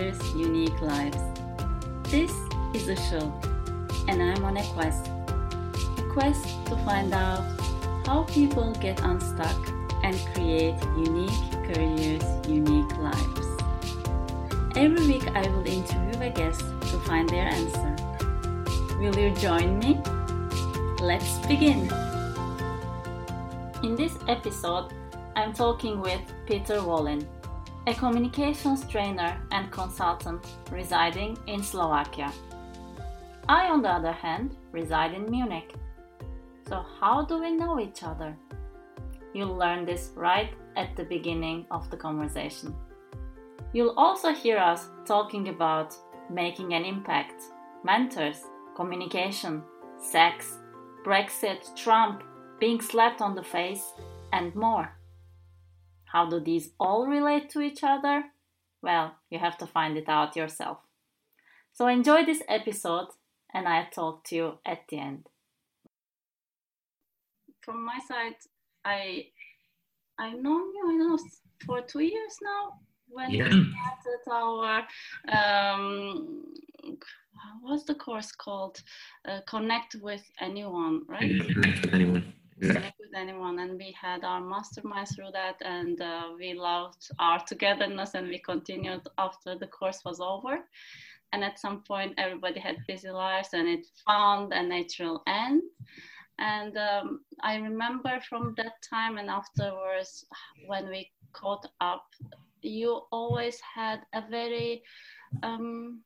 Unique Lives. This is a show, and I'm on a quest. A quest to find out how people get unstuck and create unique careers, unique lives. Every week, I will interview a guest to find their answer. Will you join me? Let's begin. In this episode, I'm talking with Peter Wallin, a communications trainer and consultant residing in Slovakia. I, on the other hand, reside in Munich. So, how do we know each other? You'll learn this right at the beginning of the conversation. You'll also hear us talking about making an impact, mentors, communication, sex, Brexit, Trump, being slapped on the face, and more. How do these all relate to each other? Well, you have to find it out yourself. So enjoy this episode, and I'll talk to you at the end. From my side, I I've known you, I know, for two years now. When Yeah. we started our um, what's the course called? Uh, Connect with anyone, right? Yeah, connect with anyone. Connect with anyone and we had our mastermind through that and uh, we loved our togetherness and we continued after the course was over. And at some point everybody had busy lives and it found a natural end. And um, i remember from that time and afterwards when we caught up you always had a very um,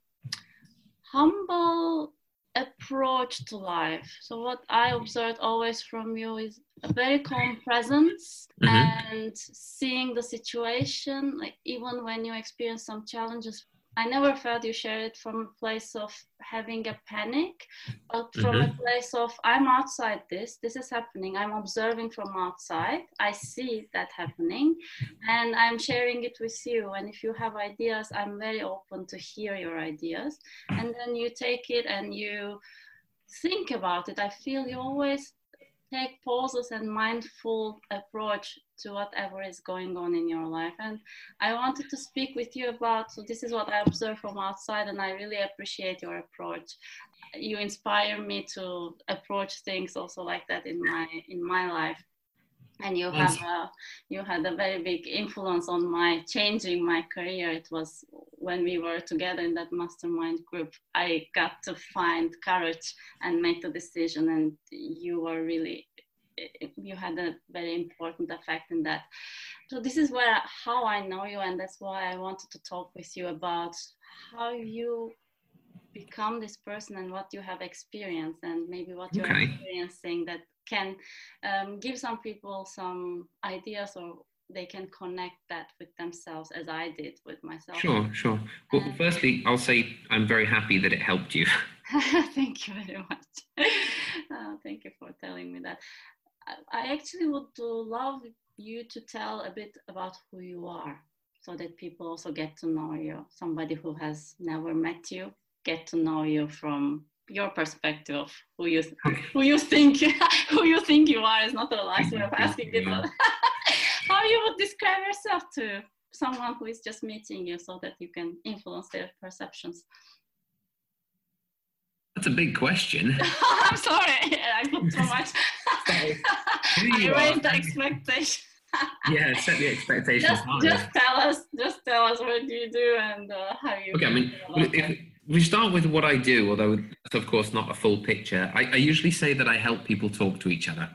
humble approach to life. So what I observed always from you is a very calm presence Mhm. and seeing the situation, like even when you experience some challenges. I never felt you share it from a place of having a panic, but from a mm-hmm. place of I'm outside this, this is happening. I'm observing from outside. I see that happening and I'm sharing it with you. And if you have ideas, I'm very open to hear your ideas. And then you take it and you think about it. I feel you always take pauses and mindful approach to whatever is going on in your life. And I wanted to speak with you about so this is what I observe from outside and I really appreciate your approach. You inspire me to approach things also like that in my in my life and you have a, you had a very big influence on my changing my career. It was when we were together in that mastermind group i got to find courage and make the decision and you were really you had a very important effect in that. So this is where how i know you and that's why i wanted to talk with you about how you become this person and what you have experienced and maybe what you're Okay. experiencing that can um, give some people some ideas or they can connect that with themselves as I did with myself. Sure, sure. Well, firstly, I'll say I'm very happy that it helped you. thank you very much. Uh, thank you for telling me that. I, I actually would love you to tell a bit about who you are so that people also get to know you. Somebody who has never met you, get to know you from your perspective of who you who you think who you think you are is not a nice way of asking it, but how you would describe yourself to someone who is just meeting you so that you can influence their perceptions. That's a big question. I'm sorry, I put too much. I raised the expectation. yeah, set the expectations Just, just tell us, just tell us what do you do and uh, how you. Okay, I mean, if. We start with what I do, although that's of course not a full picture. I, I usually say that I help people talk to each other.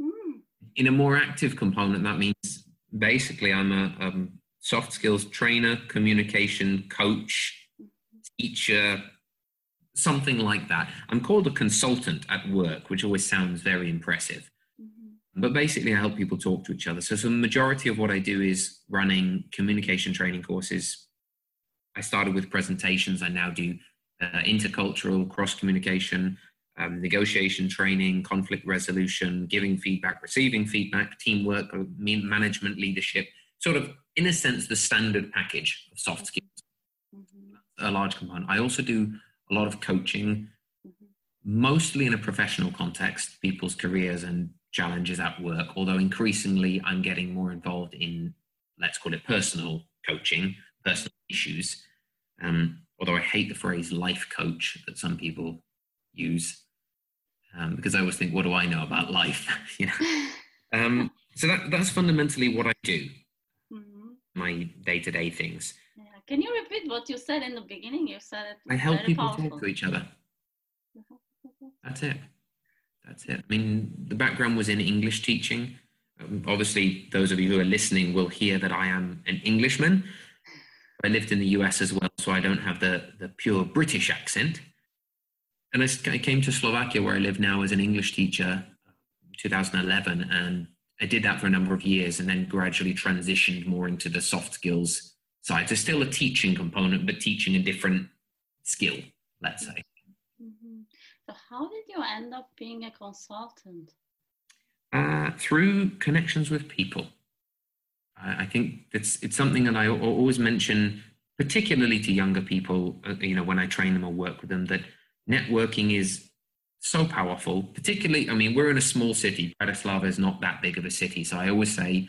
Hmm, In a more active component, that means basically I'm a um, soft skills trainer, communication coach, teacher, something like that. I'm called a consultant at work, which always sounds very impressive. mhm, But basically, I help people talk to each other. So, so the majority of what I do is running communication training courses. I started with presentations. I now do uh, intercultural cross communication, um, negotiation training, conflict resolution, giving feedback, receiving feedback, teamwork, uh, management, leadership. Sort of, in a sense, the standard package of soft skills, mhm, a large component. I also do a lot of coaching, mhm. mostly in a professional context, people's careers and challenges at work, although increasingly I'm getting more involved in, let's call it personal coaching, personal issues. Um, although I hate the phrase life coach that some people use, um, because I always think, what do I know about life? you know. Um, so that, that's fundamentally what I do. Mm-hmm. My day-to-day things. Yeah. Can you repeat what you said in the beginning? You said it. I help people powerful. talk to each other. That's it. That's it. I mean, the background was in English teaching. Um, obviously, those of you who are listening will hear that I am an Englishman. I lived in the US as well, so I don't have the, the pure British accent. And I, I came to Slovakia, where I live now, as an English teacher 2011. And I did that for a number of years and then gradually transitioned more into the soft skills side. So, still a teaching component, but teaching a different skill, let's say. Mm-hmm. So, how did you end up being a consultant? Uh, through connections with people. I think it's it's something that I always mention, particularly to younger people. Uh, you know, when I train them or work with them, that networking is so powerful. Particularly, I mean, we're in a small city. Bratislava is not that big of a city, so I always say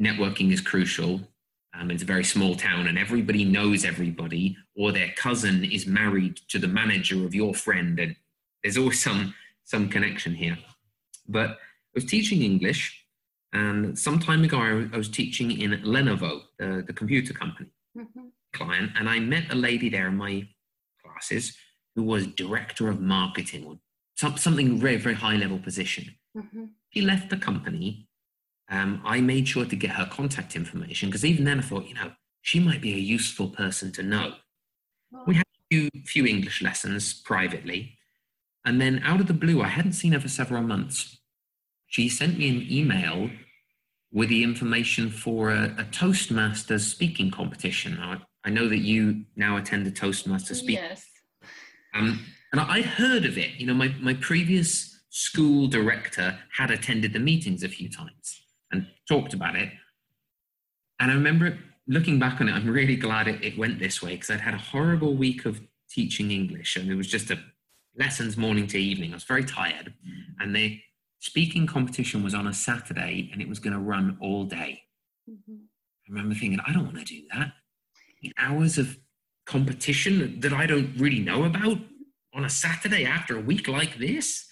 networking is crucial. Um, it's a very small town, and everybody knows everybody, or their cousin is married to the manager of your friend, and there's always some some connection here. But I was teaching English and some time ago, I, was teaching in Lenovo, uh, the computer company mm-hmm. client, and I met a lady there in my classes who was director of marketing or some, something very, very high level position. Mm-hmm. She left the company. Um, I made sure to get her contact information because even then I thought, you know, she might be a useful person to know. Oh. We had a few, few English lessons privately. And then out of the blue, I hadn't seen her for several months she sent me an email with the information for a, a Toastmasters speaking competition. I, I, know that you now attend the Toastmasters speaking. Yes. Um, and I heard of it. You know, my, my previous school director had attended the meetings a few times and talked about it. And I remember looking back on it, I'm really glad it, it went this way because I'd had a horrible week of teaching English and it was just a lessons morning to evening. I was very tired. And they speaking competition was on a Saturday and it was going to run all day. Mm-hmm. I remember thinking, I don't want to do that. hours of competition that I don't really know about on a Saturday after a week like this.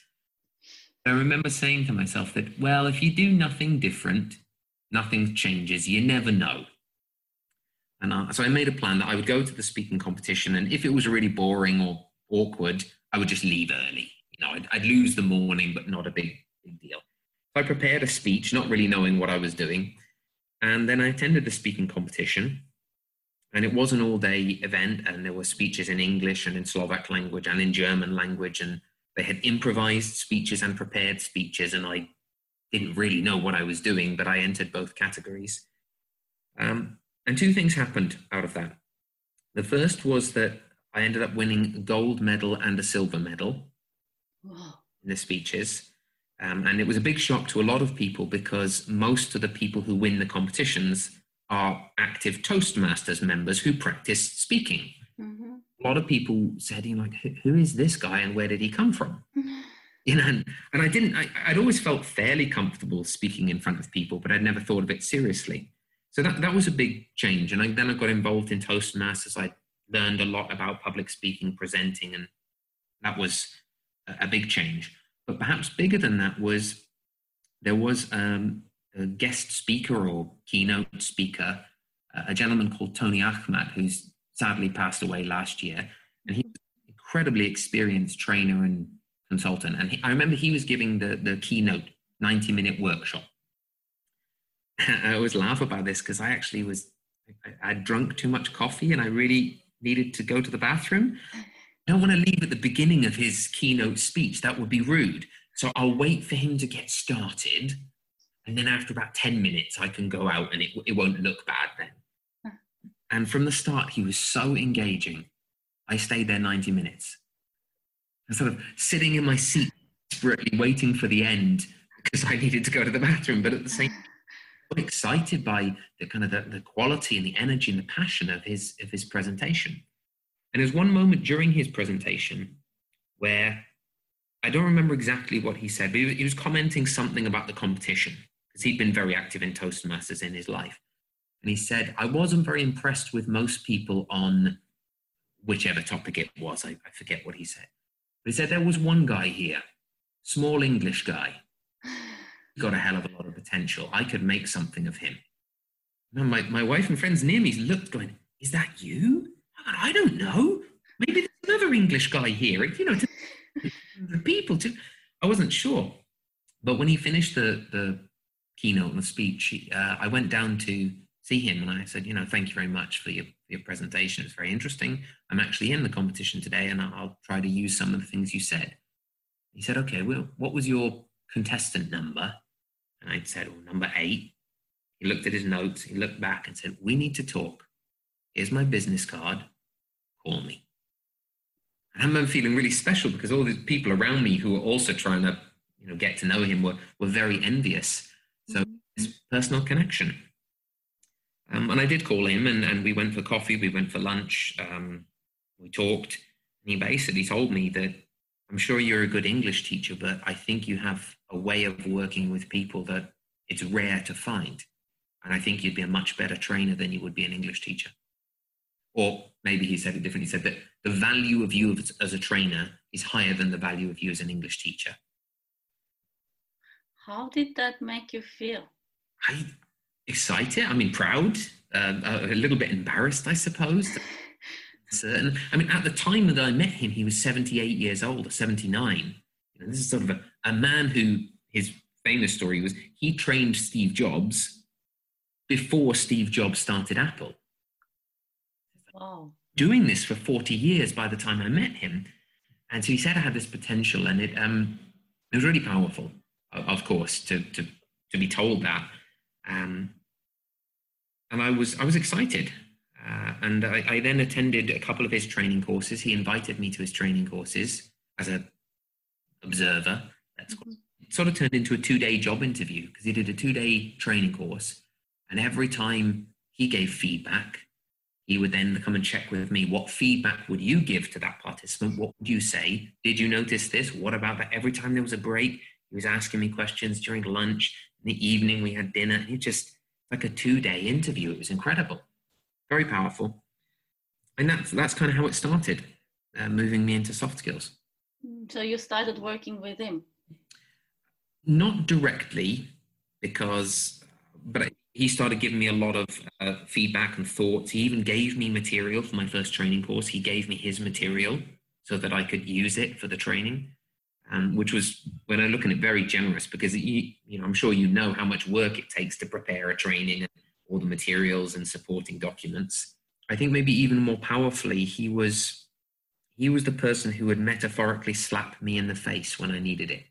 I remember saying to myself that, well, if you do nothing different, nothing changes. You never know. And uh, so I made a plan that I would go to the speaking competition, and if it was really boring or awkward, I would just leave early. You know, I'd, I'd lose the morning, but not a big big deal. So I prepared a speech, not really knowing what I was doing. And then I attended the speaking competition. And it was an all day event, and there were speeches in English and in Slovak language and in German language. And they had improvised speeches and prepared speeches. And I didn't really know what I was doing, but I entered both categories. Um, and two things happened out of that. The first was that I ended up winning a gold medal and a silver medal in the speeches. Um, and it was a big shock to a lot of people because most of the people who win the competitions are active Toastmasters members who practice speaking. Mm-hmm. A lot of people said, you know, like, who is this guy and where did he come from? You know, and, and I didn't, I, I'd always felt fairly comfortable speaking in front of people, but I'd never thought of it seriously. So that, that was a big change. And I, then I got involved in Toastmasters. I learned a lot about public speaking, presenting, and that was a, a big change. But perhaps bigger than that was there was um, a guest speaker or keynote speaker, a gentleman called Tony Ahmad, who's sadly passed away last year. And he's an incredibly experienced trainer and consultant. And he, I remember he was giving the, the keynote 90 minute workshop. I always laugh about this because I actually was, I, I drunk too much coffee and I really needed to go to the bathroom. I don't want to leave at the beginning of his keynote speech. That would be rude. So I'll wait for him to get started. And then after about 10 minutes, I can go out and it, it won't look bad then. Hmm. And from the start, he was so engaging. I stayed there 90 minutes. I sort of sitting in my seat, desperately waiting for the end because I needed to go to the bathroom. But at the same time, excited by the kind of the, the quality and the energy and the passion of his of his presentation. And there's one moment during his presentation where I don't remember exactly what he said, but he was commenting something about the competition because he'd been very active in Toastmasters in his life. And he said, I wasn't very impressed with most people on whichever topic it was. I, I forget what he said. But he said there was one guy here, small English guy. He got a hell of a lot of potential. I could make something of him. And my, my wife and friends near me looked, going, Is that you? I don't know. Maybe there's another English guy here. You know, the people too. I wasn't sure. But when he finished the, the keynote and the speech, uh, I went down to see him and I said, you know, thank you very much for your, your presentation. It's very interesting. I'm actually in the competition today and I'll try to use some of the things you said. He said, okay, well, what was your contestant number? And I said, well, number eight. He looked at his notes, he looked back and said, we need to talk. Here's my business card. Call me. And I remember feeling really special because all these people around me who were also trying to, you know, get to know him were, were very envious. So mm-hmm. this personal connection. Um, and I did call him and, and we went for coffee, we went for lunch, um, we talked. And he basically told me that I'm sure you're a good English teacher, but I think you have a way of working with people that it's rare to find. And I think you'd be a much better trainer than you would be an English teacher. Or maybe he said it differently. He said that the value of you as a trainer is higher than the value of you as an English teacher. How did that make you feel? I excited. I mean, proud, um, a little bit embarrassed, I suppose. Certain. I mean, at the time that I met him, he was 78 years old or 79. You know, this is sort of a, a man who his famous story was he trained Steve Jobs before Steve Jobs started Apple. Wow. Doing this for 40 years by the time I met him. And so he said I had this potential, and it um, it was really powerful, of course, to to to be told that. Um, and I was I was excited. Uh, and I, I, then attended a couple of his training courses. He invited me to his training courses as an observer. That's mm-hmm. sort of turned into a two-day job interview because he did a two-day training course, and every time he gave feedback, he would then come and check with me. What feedback would you give to that participant? What would you say? Did you notice this? What about that? Every time there was a break, he was asking me questions during lunch. In the evening, we had dinner. He just like a two-day interview. It was incredible, very powerful, and that's that's kind of how it started, uh, moving me into soft skills. So you started working with him. Not directly, because, but he started giving me a lot of uh, feedback and thoughts. He even gave me material for my first training course. He gave me his material so that I could use it for the training um, which was when I look at it very generous because you, you know I'm sure you know how much work it takes to prepare a training and all the materials and supporting documents. I think maybe even more powerfully, he was he was the person who would metaphorically slap me in the face when I needed it.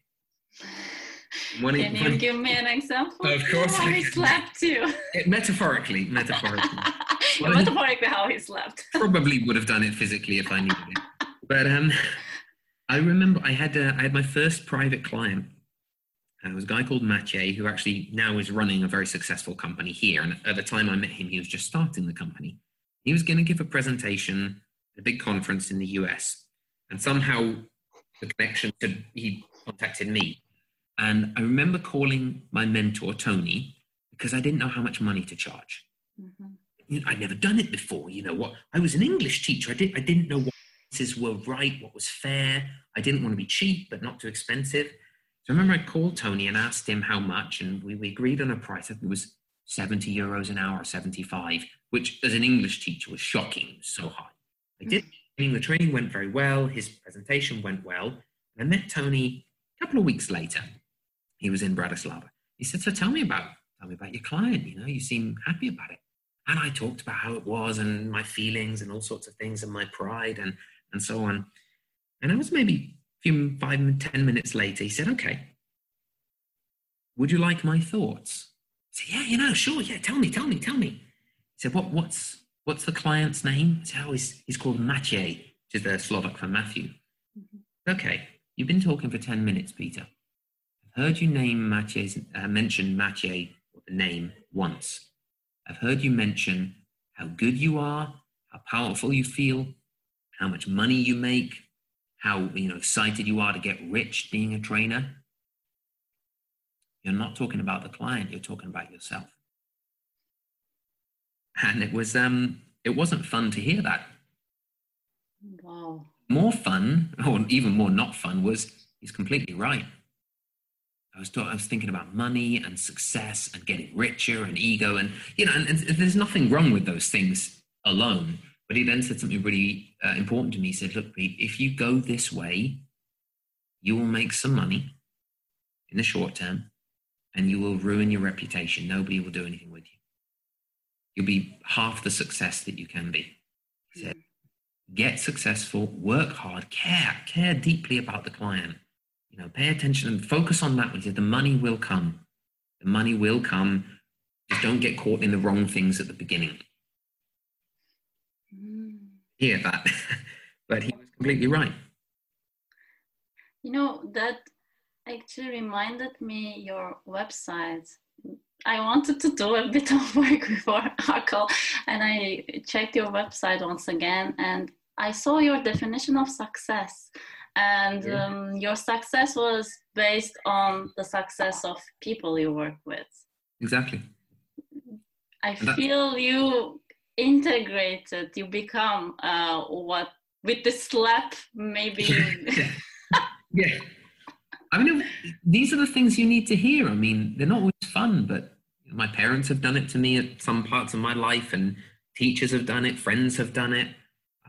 When Can you give me an example? Of course, how he slapped you. It, metaphorically, metaphorically. well, metaphorically, how he slapped. probably would have done it physically if I needed it. But um, I remember I had uh, I had my first private client. Uh, it was a guy called Mathieu who actually now is running a very successful company here. And at the time I met him, he was just starting the company. He was going to give a presentation at a big conference in the US, and somehow the connection to he contacted me. And I remember calling my mentor Tony because I didn't know how much money to charge. Mm-hmm. You know, I'd never done it before. You know what? I was an English teacher. I did. I didn't know what prices were right, what was fair. I didn't want to be cheap, but not too expensive. So I remember I called Tony and asked him how much, and we, we agreed on a price. I think it was 70 euros an hour, 75, which as an English teacher was shocking, so high. I did the training went very well, his presentation went well. And I met Tony a couple of weeks later. He was in Bratislava. He said, So tell me about tell me about your client, you know, you seem happy about it. And I talked about how it was and my feelings and all sorts of things and my pride and and so on. And it was maybe a few five, ten minutes later, he said, okay, would you like my thoughts? I said, yeah, you know, sure, yeah, tell me, tell me, tell me. He said, what, what's, what's the client's name? I said, oh, he's, he's called Matej, which is the Slovak for Matthew. Mm-hmm. Okay, you've been talking for 10 minutes, Peter. I've heard you name Matej's, uh, mention or the name, once. I've heard you mention how good you are, how powerful you feel, how much money you make, how you know excited you are to get rich being a trainer. You're not talking about the client, you're talking about yourself. And it was um it wasn't fun to hear that. Wow. More fun, or even more not fun, was he's completely right. I was, I was thinking about money and success and getting richer and ego and you know and, and there's nothing wrong with those things alone. But he then said something really uh, important to me. He said, "Look, Pete, if you go this way, you will make some money in the short term, and you will ruin your reputation. Nobody will do anything with you. You'll be half the success that you can be." He said, "Get successful, work hard, care, care deeply about the client." You know, pay attention and focus on that. Because the money will come. The money will come. Just don't get caught in the wrong things at the beginning. Mm. Hear that, but he was completely right. You know that actually reminded me your website. I wanted to do a bit of work before our call, and I checked your website once again, and I saw your definition of success and um, your success was based on the success of people you work with. Exactly. I feel you integrated you become uh, what with the slap maybe. Yeah. yeah. I mean these are the things you need to hear. I mean they're not always fun but my parents have done it to me at some parts of my life and teachers have done it friends have done it.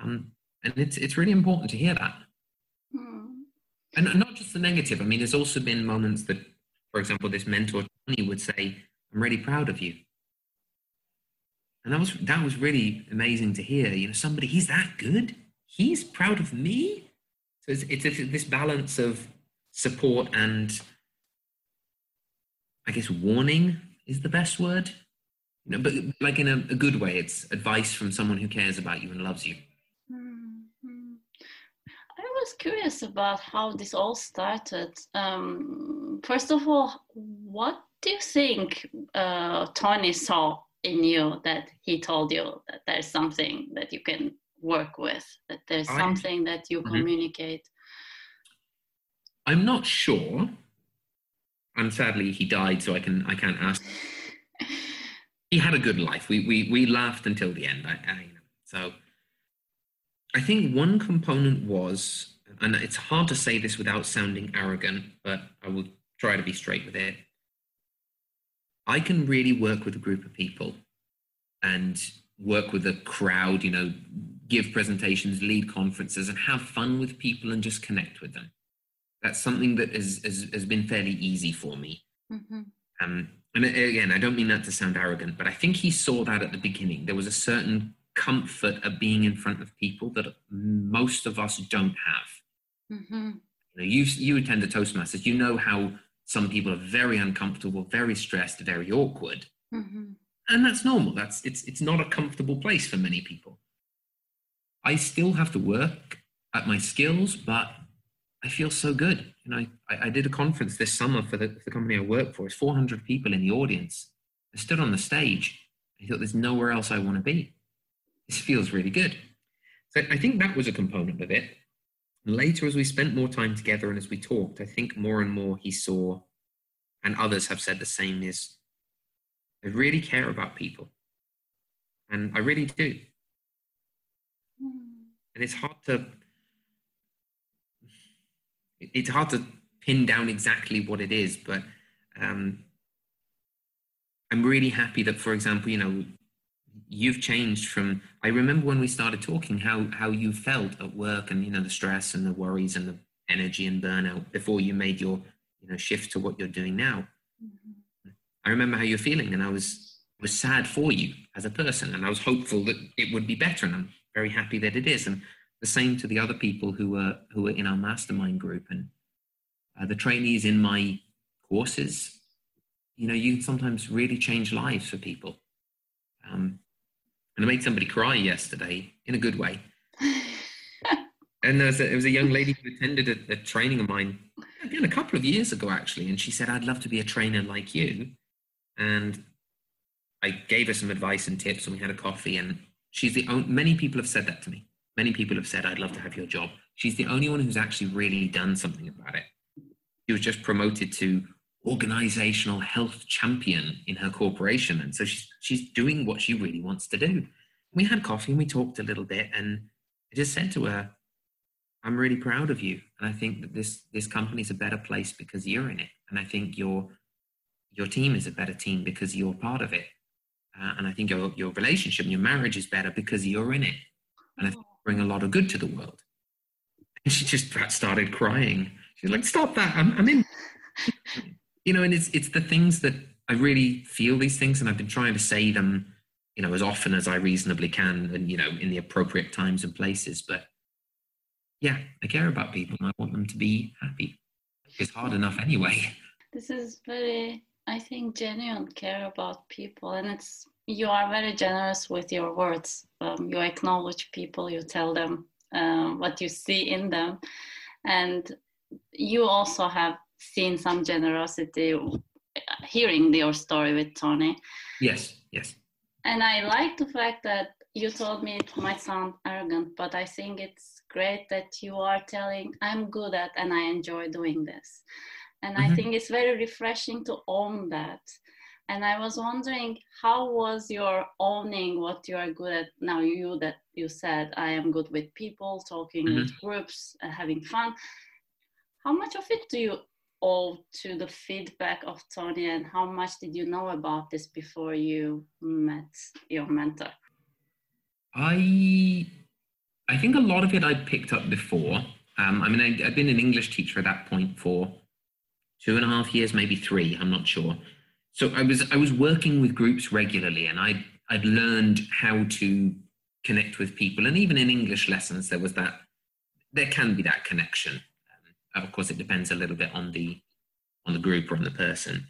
Um, and it's it's really important to hear that and not just the negative. I mean, there's also been moments that, for example, this mentor Tony would say, "I'm really proud of you," and that was that was really amazing to hear. You know, somebody he's that good, he's proud of me. So it's, it's, it's this balance of support and, I guess, warning is the best word. You know, but like in a, a good way. It's advice from someone who cares about you and loves you was curious about how this all started. Um, first of all, what do you think uh, Tony saw in you that he told you that there's something that you can work with, that there's I, something that you mm-hmm. communicate? I'm not sure. And sadly, he died, so I can I can't ask. he had a good life. We we we laughed until the end. I, I so. I think one component was and it's hard to say this without sounding arrogant, but I will try to be straight with it. I can really work with a group of people and work with a crowd, you know, give presentations, lead conferences, and have fun with people and just connect with them. That's something that has, has, has been fairly easy for me. Mm-hmm. Um, and again, I don't mean that to sound arrogant, but I think he saw that at the beginning. There was a certain comfort of being in front of people that most of us don't have. Mm-hmm. You, know, you you attend the Toastmasters. You know how some people are very uncomfortable, very stressed, very awkward, mm-hmm. and that's normal. That's it's it's not a comfortable place for many people. I still have to work at my skills, but I feel so good. You know, I, I did a conference this summer for the, for the company I work for. It's 400 people in the audience. I stood on the stage. I thought, there's nowhere else I want to be. This feels really good. So I think that was a component of it. And later, as we spent more time together and as we talked, I think more and more he saw, and others have said the same, is I really care about people. And I really do. And it's hard to it's hard to pin down exactly what it is, but um, I'm really happy that, for example, you know, you've changed from i remember when we started talking how how you felt at work and you know the stress and the worries and the energy and burnout before you made your you know shift to what you're doing now mm-hmm. i remember how you're feeling and i was was sad for you as a person and i was hopeful that it would be better and i'm very happy that it is and the same to the other people who were who were in our mastermind group and uh, the trainees in my courses you know you sometimes really change lives for people um, and I made somebody cry yesterday in a good way. and there was, a, was a young lady who attended a, a training of mine again a couple of years ago actually, and she said, "I'd love to be a trainer like you." And I gave her some advice and tips, and we had a coffee. And she's the only, many people have said that to me. Many people have said, "I'd love to have your job." She's the only one who's actually really done something about it. She was just promoted to organizational health champion in her corporation. And so she's, she's doing what she really wants to do. We had coffee and we talked a little bit. And I just said to her, I'm really proud of you. And I think that this, this company is a better place because you're in it. And I think your, your team is a better team because you're part of it. Uh, and I think your, your relationship and your marriage is better because you're in it. And I think you bring a lot of good to the world. And she just started crying. She's like, stop that. I'm, I'm in. You know, and it's, it's the things that I really feel these things. And I've been trying to say them, you know, as often as I reasonably can and, you know, in the appropriate times and places. But yeah, I care about people and I want them to be happy. It's hard enough anyway. This is very I think genuine care about people, and it's you are very generous with your words. Um, you acknowledge people, you tell them um, what you see in them, and you also have seen some generosity hearing your story with Tony. Yes, yes. And I like the fact that you told me it might sound arrogant, but I think it's great that you are telling I'm good at and I enjoy doing this and mm-hmm. i think it's very refreshing to own that and i was wondering how was your owning what you are good at now you that you said i am good with people talking mm-hmm. with groups uh, having fun how much of it do you owe to the feedback of tony and how much did you know about this before you met your mentor i i think a lot of it i picked up before um, i mean I, i've been an english teacher at that point for two and a half years, maybe three, I'm not sure. So I was I was working with groups regularly, and I I'd learned how to connect with people, and even in English lessons, there was that there can be that connection. Of course, it depends a little bit on the on the group or on the person.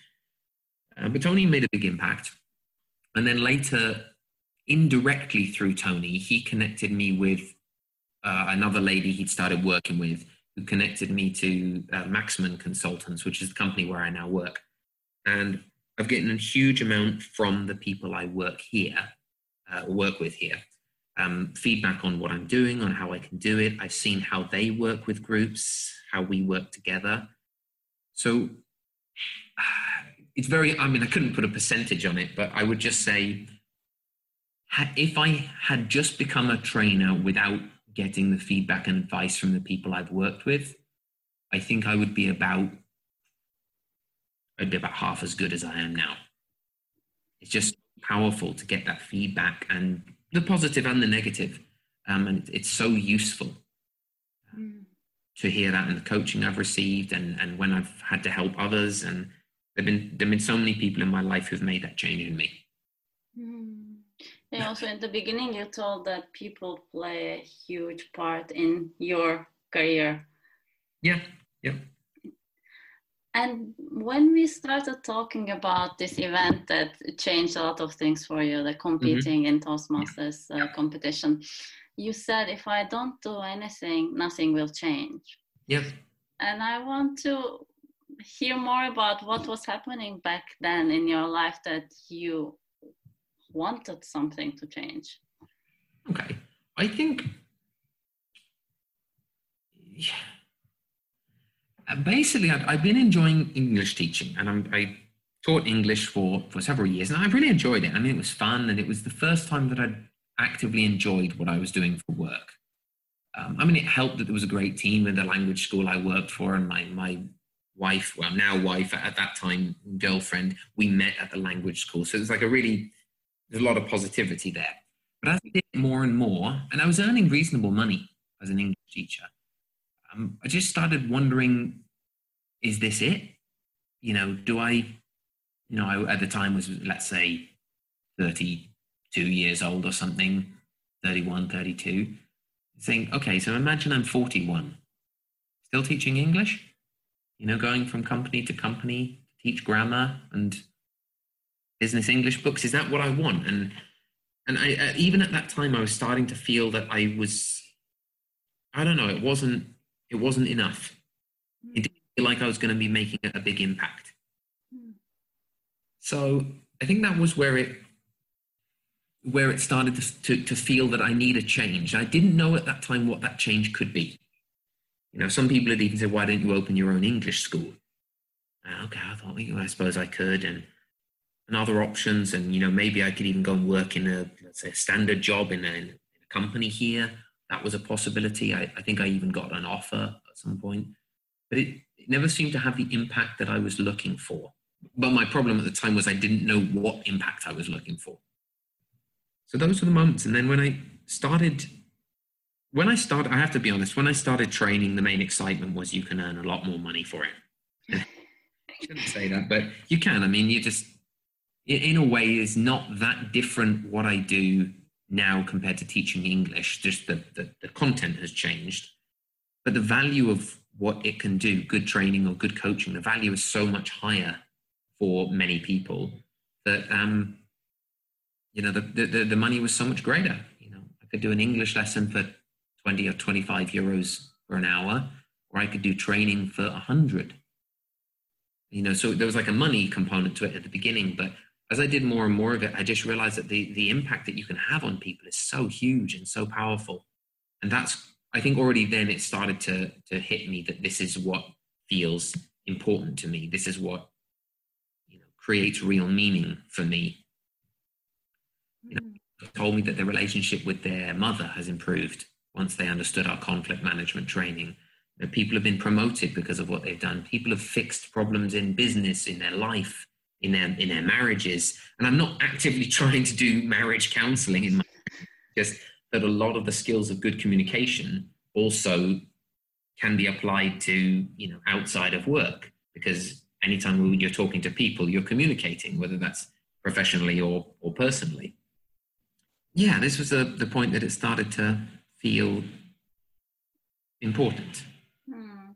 Uh, but Tony made a big impact, and then later, indirectly through Tony, he connected me with uh, another lady he'd started working with who connected me to uh, Consultants, which is the company where I now work. And I've gotten a huge amount from the people I work here, uh, work with here. Um, feedback on what I'm doing, on how I can do it. I've seen how they work with groups, how we work together. So it's very, I mean, I couldn't put a percentage on it, but I would just say if I had just become a trainer without getting the feedback and advice from the people I've worked with, I think I would be about I'd be about half as good as I am now. It's just powerful to get that feedback and the positive and the negative. Um, and it's so useful mm. to hear that in the coaching I've received and, and when I've had to help others. And there've been, there've been so many people in my life who've made that change in me. Mm. And also in the beginning, you told that people play a huge part in your career. Yeah, yeah. And when we started talking about this event that changed a lot of things for you, the competing mm-hmm. in Toastmasters uh, competition, you said if I don't do anything, nothing will change. Yeah. And I want to hear more about what was happening back then in your life that you wanted something to change? Okay. I think yeah. Basically I've, I've, been enjoying English teaching and I'm, I taught English for, for several years and I really enjoyed it. I mean, it was fun and it was the first time that I'd actively enjoyed what I was doing for work. Um, I mean, it helped that there was a great team in the language school I worked for and my, my wife, well, now wife at that time, girlfriend, we met at the language school. So was like a really there's a lot of positivity there. But as I did more and more, and I was earning reasonable money as an English teacher, um, I just started wondering, is this it? You know, do I, you know, I at the time was, let's say, 32 years old or something, 31, 32, saying, okay, so imagine I'm 41, still teaching English, you know, going from company to company, to teach grammar and business English books? Is that what I want? And and I, uh, even at that time, I was starting to feel that I was, I don't know, it wasn't it wasn't enough. It didn't feel like I was going to be making a big impact. So I think that was where it where it started to, to, to feel that I need a change. I didn't know at that time what that change could be. You know, some people had even said, "Why don't you open your own English school?" Uh, okay, I thought, well, I suppose I could, and and other options. And, you know, maybe I could even go and work in a, let's say, a standard job in a, in a company here, that was a possibility. I, I think I even got an offer at some point, but it, it never seemed to have the impact that I was looking for. But my problem at the time was I didn't know what impact I was looking for. So those were the moments. And then when I started, when I started, I have to be honest, when I started training, the main excitement was you can earn a lot more money for it. Shouldn't say that, but you can. I mean, you just, in a way, is not that different what I do now compared to teaching English. Just the, the, the content has changed. But the value of what it can do, good training or good coaching, the value is so much higher for many people that um, you know the, the the money was so much greater. You know, I could do an English lesson for twenty or twenty five euros for an hour, or I could do training for a hundred. You know, so there was like a money component to it at the beginning, but as I did more and more of it, I just realized that the the impact that you can have on people is so huge and so powerful, and that's I think already then it started to to hit me that this is what feels important to me. This is what you know, creates real meaning for me. You know, hmm. told me that their relationship with their mother has improved once they understood our conflict management training. You know, people have been promoted because of what they've done. People have fixed problems in business, in their life, in their in their marriages. And I'm not actively trying to do marriage counseling in my just that a lot of the skills of good communication also can be applied to you know outside of work because anytime you're talking to people, you're communicating, whether that's professionally or, or personally. Yeah, this was the, the point that it started to feel important. Hmm.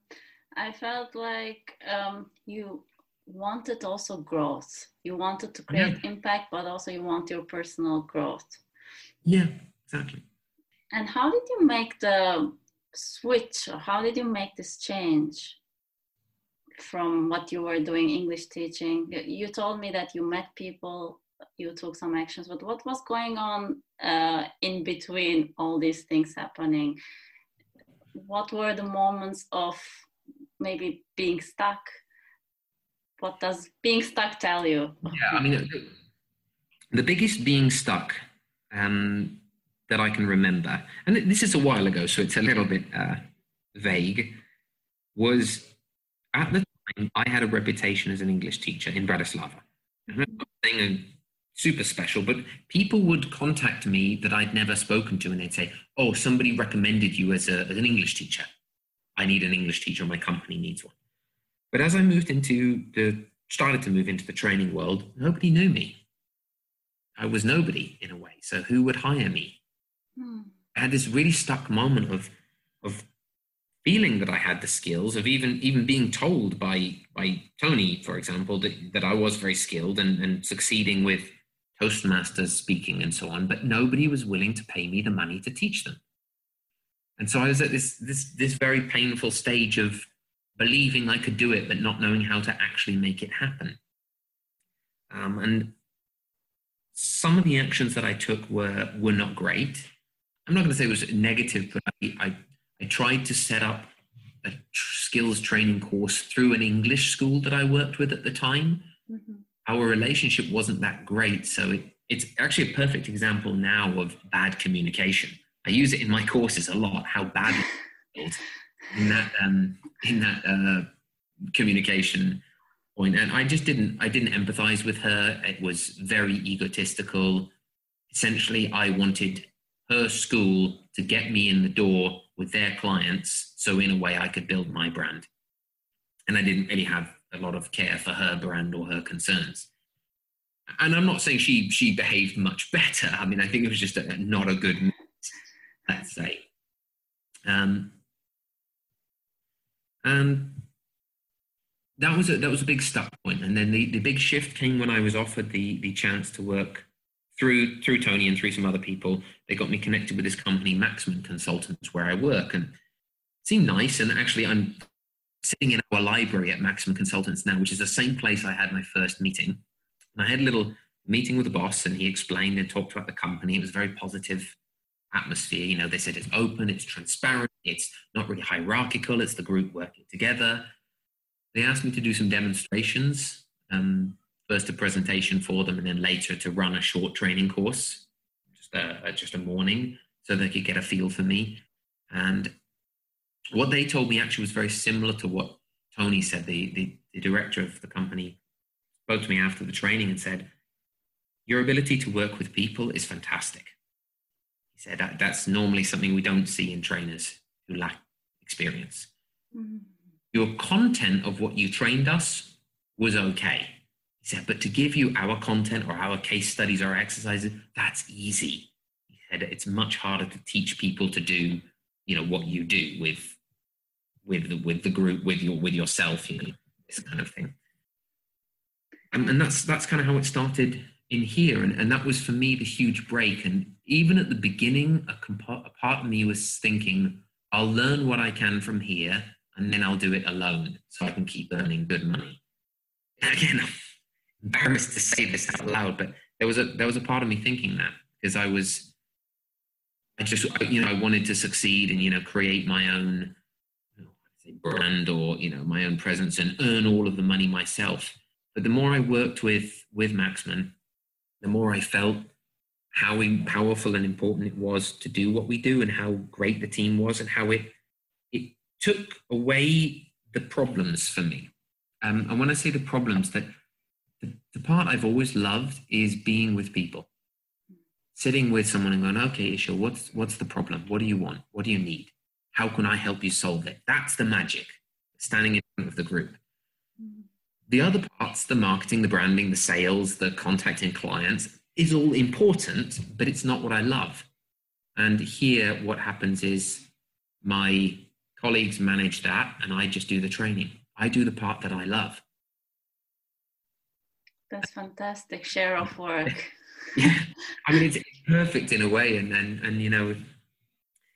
I felt like um, you wanted also growth. You wanted to create yeah. impact, but also you want your personal growth. Yeah, exactly. And how did you make the switch, or how did you make this change? from what you were doing English teaching. You told me that you met people, you took some actions, but what was going on uh, in between all these things happening? What were the moments of maybe being stuck? What does being stuck tell you? Yeah, I mean, the, biggest being stuck um, that I can remember, and this is a while ago, so it's a little bit uh, vague, was at the time I had a reputation as an English teacher in Bratislava. Super special, but people would contact me that I'd never spoken to, and they'd say, "Oh, somebody recommended you as, a, as an English teacher. I need an English teacher. My company needs one." But as I moved into the started to move into the training world, nobody knew me. I was nobody in a way. So who would hire me? Hmm. I had this really stuck moment of of feeling that I had the skills of even even being told by by Tony, for example, that, that I was very skilled and, and succeeding with Toastmasters speaking and so on, but nobody was willing to pay me the money to teach them. And so I was at this this this very painful stage of believing I could do it, but not knowing how to actually make it happen. Um, and some of the actions that I took were were not great. I'm not going to say it was negative, but I, I I tried to set up a skills training course through an English school that I worked with at the time. Mm-hmm. Our relationship wasn't that great, so it, it's actually a perfect example now of bad communication. I use it in my courses a lot. How bad in that um, in that uh, communication point, and I just didn't I didn't empathize with her. It was very egotistical. Essentially, I wanted her school to get me in the door with their clients. So in a way, I could build my brand. And I didn't really have a lot of care for her brand or her concerns. And I'm not saying she she behaved much better. I mean, I think it was just a, not a good let's say. Um, and that was a that was a big start point. And then the, the big shift came when I was offered the the chance to work through through Tony and through some other people, they got me connected with this company, Maximum Consultants, where I work, and it seemed nice. And actually, I'm sitting in our library at Maximum Consultants now, which is the same place I had my first meeting. And I had a little meeting with the boss, and he explained and talked about the company. It was a very positive atmosphere. You know, they said it's open, it's transparent, it's not really hierarchical. It's the group working together. They asked me to do some demonstrations. Um, first a presentation for them and then later to run a short training course, just a, just a morning so they could get a feel for me. And what they told me actually was very similar to what Tony said. The, the, the director of the company spoke to me after the training and said, Your ability to work with people is fantastic. He said, that, That's normally something we don't see in trainers lack experience. Mm-hmm. Your content of what you trained us was okay. He said, But to give you our content or our case studies or exercises, that's easy. He said, It's much harder to teach people to do you know what you do with with the, with the group with your with yourself you know this kind of thing and, and that's that's kind of how it started in here and, and that was for me the huge break and even at the beginning a, comp- a part of me was thinking i'll learn what i can from here and then i'll do it alone so i can keep earning good money. Again i'm embarrassed to say this out loud but there was a there was a part of me thinking that because i was i just you know i wanted to succeed and you know create my own brand or you know my own presence and earn all of the money myself. But the more i worked with with maxman the more i felt how powerful and important it was to do what we do and how great the team was and how it it took away the problems for me. Um, and when i say the problems that the, the part i've always loved is being with people. Sitting with someone and going okay Isil, what's what's the problem? What do you want? What do you need? How can I help you solve it? That's the magic, standing in front of the group. The other parts, the marketing, the branding, the sales, the contacting clients, is all important, but it's not what I love. And here, what happens is my colleagues manage that, and I just do the training. I do the part that I love. That's fantastic. Share of work. yeah, I mean, it's, it's perfect in a way, and and and you know,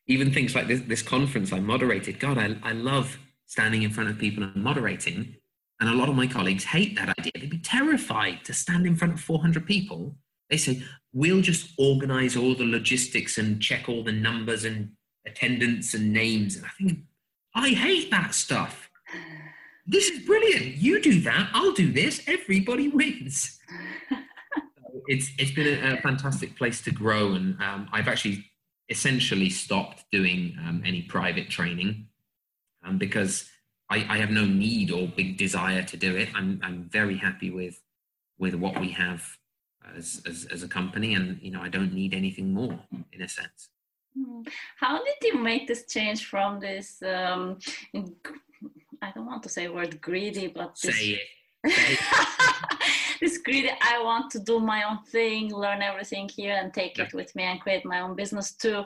even things like this, this conference I moderated. God, I, I love standing in front of people and moderating. And a lot of my colleagues hate that idea. They'd be terrified to stand in front of 400 people. They say, we'll just organize all the logistics and check all the numbers and attendance and names. And I think, I hate that stuff. This is brilliant. You do that, I'll do this. Everybody wins. it's, it's been a, a fantastic place to grow. And um, I've actually essentially stopped doing um, any private training um, because I, I, have no need or big desire to do it. I'm, I'm very happy with with what we have as, as, as a company, and you know I don't need anything more in a sense. Hmm. How did you make this change from this? Um, I don't want to say word greedy, but this, say it. Say it. this greedy i want to do my own thing learn everything here and take it with me and create my own business too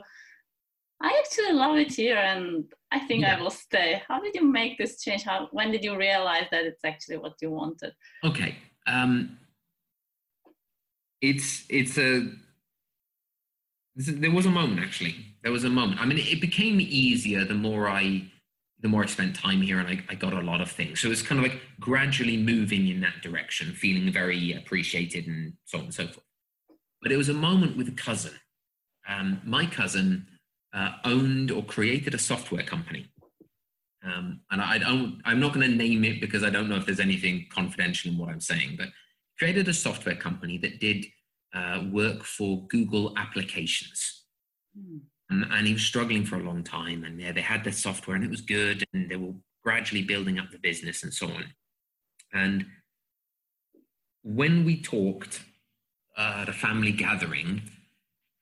i actually love it here and i think yeah. i will stay how did you make this change how when did you realize that it's actually what you wanted okay um it's it's a there was a moment actually there was a moment i mean it became easier the more i the more I spent time here and I, I, got a lot of things. So it's kind of like gradually moving in that direction, feeling very appreciated and so on and so forth. But it was a moment with a cousin. Um, my cousin uh, owned or created a software company. Um, and I don't, I'm not going to name it because I don't know if there's anything confidential in what I'm saying, but created a software company that did uh, work for Google applications. Hmm. And, and he was struggling for a long time. And yeah, they had the software and it was good. And they were gradually building up the business and so on. And when we talked uh, at a family gathering,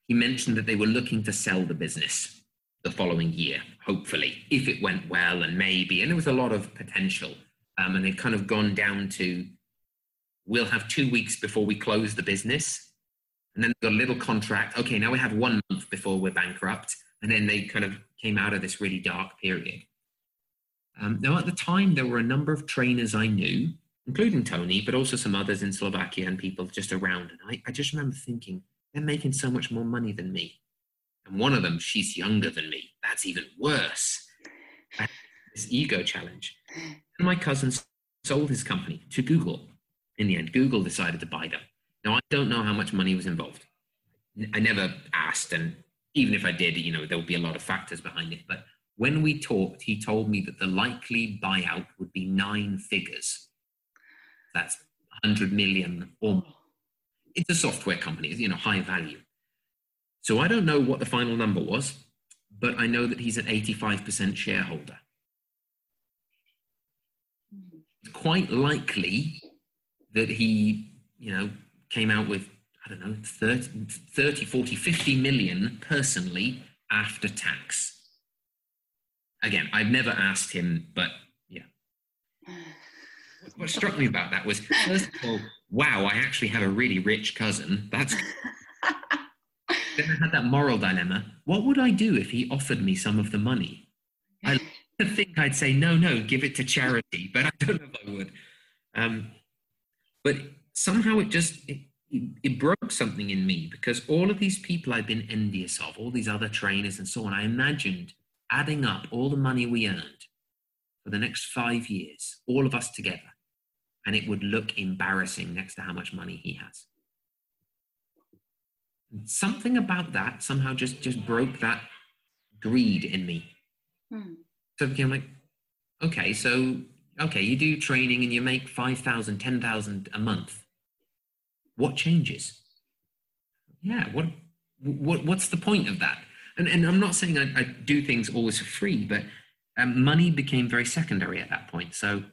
he mentioned that they were looking to sell the business the following year, hopefully, if it went well and maybe. And there was a lot of potential. Um, and they'd kind of gone down to we'll have two weeks before we close the business and then got a little contract. Okay, now we have one month before we're bankrupt. And then they kind of came out of this really dark period. Um, now, at the time, there were a number of trainers I knew, including Tony, but also some others in Slovakia and people just around. And I, I just remember thinking, they're making so much more money than me. And one of them, she's younger than me. That's even worse. This ego challenge. And my cousin sold his company to Google. In the end, Google decided to buy them. Now, I don't know how much money was involved. I never asked, and even if I did, you know, there would be a lot of factors behind it. But when we talked, he told me that the likely buyout would be nine figures. That's 100 million or more. It's a software company, you know, high value. So I don't know what the final number was, but I know that he's an 85% shareholder. It's quite likely that he, you know, came out with, I don't know, 30, 30 40, 50 million personally after tax. Again, I've never asked him, but yeah. What struck me about that was, first of all, wow, I actually have a really rich cousin. That's. then I had that moral dilemma. What would I do if he offered me some of the money? I think I'd say, no, no, give it to charity, but I don't know if I would. Um, but somehow it just, it, it broke something in me because all of these people I've been envious of, all these other trainers and so on, I imagined adding up all the money we earned for the next five years, all of us together, and it would look embarrassing next to how much money he has. And something about that somehow just just broke that greed in me. Hmm. So it became like, okay, so okay, you do training and you make 5,000, 10,000 a month. What changes? Yeah, what, what, what's the point of that? And, and I'm not saying I, I do things always for free, but um, money became very secondary at that point. So,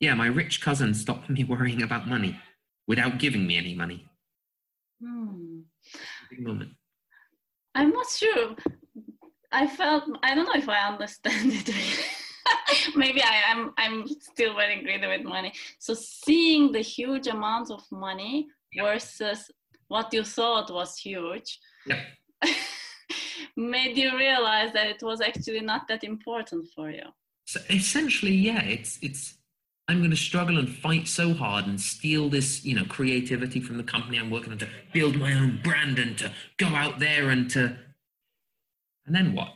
yeah, my rich cousin stopped me worrying about money without giving me any money. Hmm. Big moment. I'm not sure. I felt I don't know if I understand it. Maybe I am. I'm, I'm still very greedy with money. So seeing the huge amounts of money versus what you thought was huge. Yeah. made you realize that it was actually not that important for you. So essentially, yeah, it's it's I'm going to struggle and fight so hard and steal this, you know, creativity from the company I'm working on to build my own brand and to go out there and to, and then what?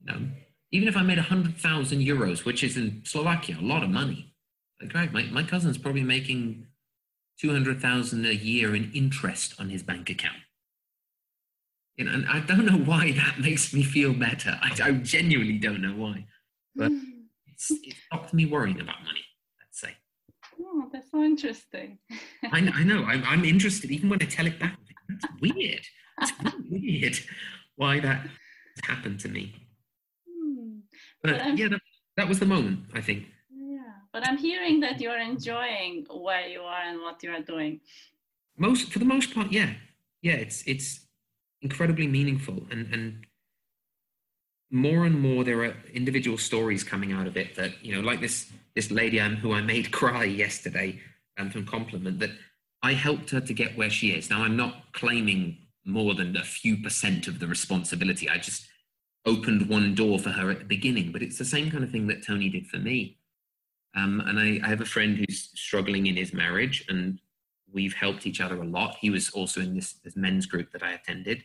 You know, even if I made a hundred thousand euros, which is in Slovakia a lot of money, like right, my my cousin's probably making two hundred thousand a year in interest on his bank account. You know, and I don't know why that makes me feel better. I, I genuinely don't know why, but hmm. it's, it stopped me worrying about money. Let's say. Oh, that's so interesting. I, I know. I'm, I'm interested. Even when I tell it back, that's weird. It's weird why that happened to me. But, but yeah, that, that was the moment. I think. Yeah, but I'm hearing that you're enjoying where you are and what you are doing. Most, for the most part, yeah, yeah. It's it's incredibly meaningful and and more and more there are individual stories coming out of it that you know like this this lady I'm, who i made cry yesterday um, from compliment that i helped her to get where she is now i'm not claiming more than a few percent of the responsibility i just opened one door for her at the beginning but it's the same kind of thing that tony did for me um, and I, I have a friend who's struggling in his marriage and we've helped each other a lot he was also in this, this men's group that i attended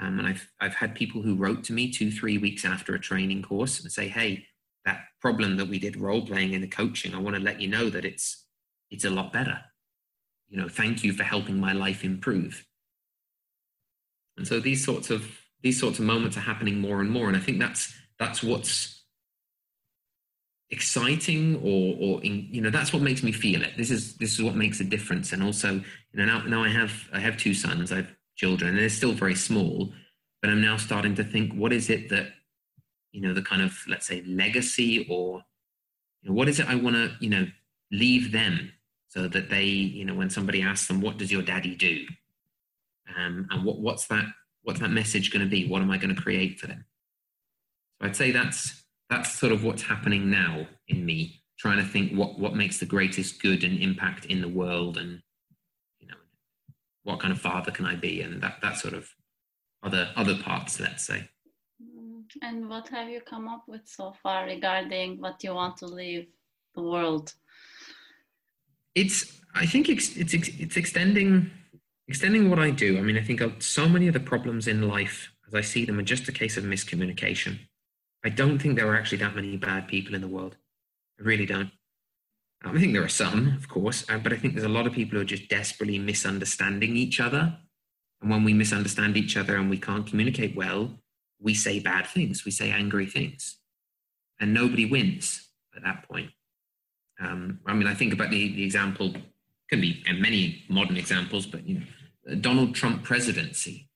um, and I've, I've had people who wrote to me two, three weeks after a training course and say, hey, that problem that we did role playing in the coaching, I want to let you know that it's, it's a lot better. You know, thank you for helping my life improve. And so these sorts of, these sorts of moments are happening more and more. And I think that's, that's what's exciting or, or in, you know, that's what makes me feel it. This is, this is what makes a difference. And also, you know, now, now I have, I have two sons. I've children, and they're still very small. But I'm now starting to think, what is it that, you know, the kind of let's say legacy or you know, what is it I want to, you know, leave them so that they, you know, when somebody asks them, what does your daddy do? Um, and what, what's that, what's that message going to be? What am I going to create for them? So I'd say that's, that's sort of what's happening now in me, trying to think what, what makes the greatest good and impact in the world and you know, what kind of father can I be, and that that sort of other other parts, let's say. Mm, and what have you come up with so far regarding what you want to leave the world? It's I think it's it's it's extending extending what I do. I mean, I think so many of the problems in life, as I see them, are just a case of miscommunication. I don't think there are actually that many bad people in the world. I really don't. I think there are some, of course, uh, but I think there's a lot of people who are just desperately misunderstanding each other. And when we misunderstand each other and we can't communicate well, we say bad things, we say angry things, and nobody wins at that point. Um, I mean, I think about the, the example, can be and many modern examples, but you know, Donald Trump presidency.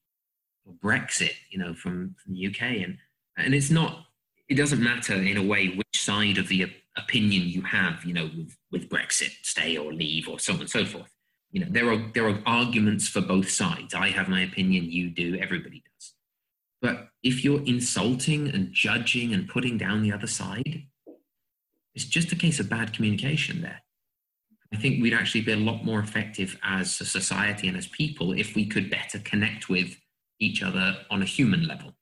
or Brexit, you know, from, from the UK, and and it's not. It doesn't matter in a way which side of the opinion you have, you know, with, with Brexit, stay or leave, or so on and so forth. You know, there are there are arguments for both sides. I have my opinion, you do, everybody does. But if you're insulting and judging and putting down the other side, it's just a case of bad communication there. I think we'd actually be a lot more effective as a society and as people if we could better connect with each other on a human level.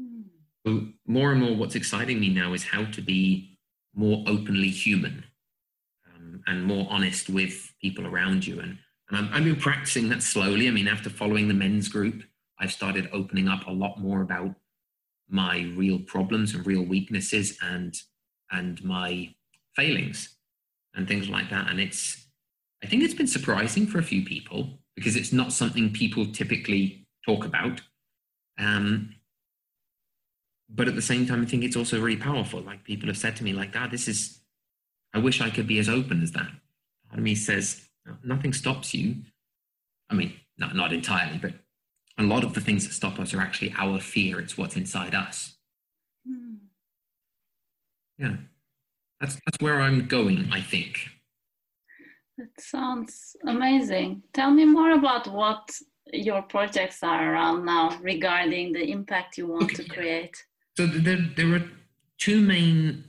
Mm. So, more and more, what's exciting me now is how to be more openly human um, and more honest with people around you. And, and I'm, I've been practicing that slowly. I mean, after following the men's group, I've started opening up a lot more about my real problems and real weaknesses and and my failings and things like that. And it's, I think it's been surprising for a few people because it's not something people typically talk about. Um, but at the same time, I think it's also really powerful. Like people have said to me, like, "Dad, this is, I wish I could be as open as that." Part of me says, nothing stops you. I mean, not not entirely, but a lot of the things that stop us are actually our fear. It's what's inside us. Mm. Yeah. That's that's where I'm going, I think. That sounds amazing. Tell me more about what your projects are around now regarding the impact you want okay. to create. So there, there are two main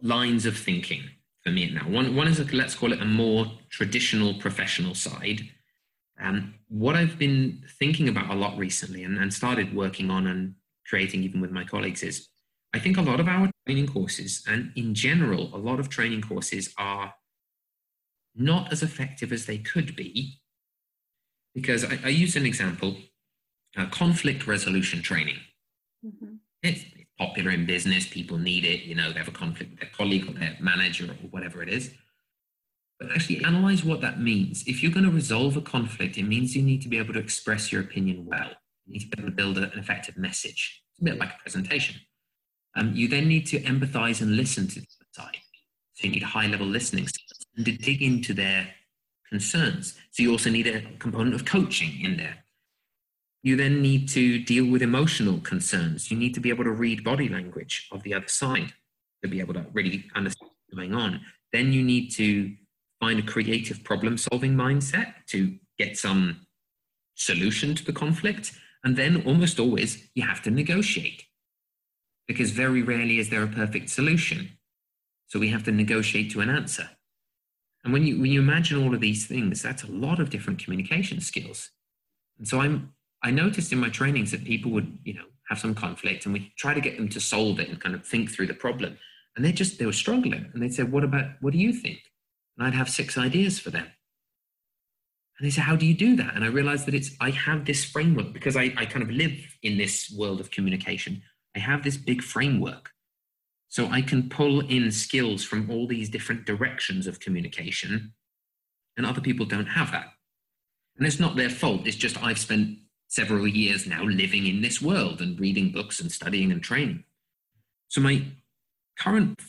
lines of thinking for me now. One, one is, a, let's call it a more traditional professional side. Um, what I've been thinking about a lot recently and, and started working on and creating even with my colleagues is I think a lot of our training courses, and in general, a lot of training courses are not as effective as they could be. Because I, I use an example uh, conflict resolution training. Mm-hmm. It's, it's popular in business, people need it, you know, they have a conflict with their colleague or their manager or whatever it is. But actually, analyze what that means. If you're going to resolve a conflict, it means you need to be able to express your opinion well. You need to be able to build a, an effective message. It's a bit like a presentation. Um, you then need to empathize and listen to the other side. So you need high level listening skills and to dig into their concerns. So you also need a component of coaching in there. You then need to deal with emotional concerns. You need to be able to read body language of the other side to be able to really understand what's going on. Then you need to find a creative problem solving mindset to get some solution to the conflict. And then almost always you have to negotiate because very rarely is there a perfect solution. So we have to negotiate to an answer. And when you when you imagine all of these things, that's a lot of different communication skills. And so I'm I noticed in my trainings that people would, you know, have some conflict and we try to get them to solve it and kind of think through the problem. And they just they were struggling. And they'd say, What about what do you think? And I'd have six ideas for them. And they say, How do you do that? And I realized that it's I have this framework because I, I kind of live in this world of communication I have this big framework. So I can pull in skills from all these different directions of communication, and other people don't have that. And it's not their fault, it's just I've spent several years now living in this world and reading books and studying and training. So my current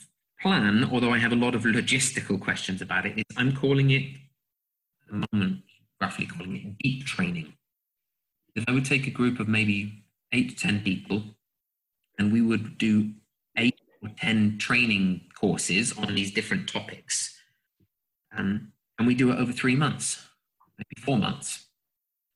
plan, although I have a lot of logistical questions about it, is I'm calling it, at the moment, roughly calling it deep training. If I would take a group of maybe eight to 10 people and we would do eight or 10 training courses on these different topics. Um, and we do it over three months, maybe four months.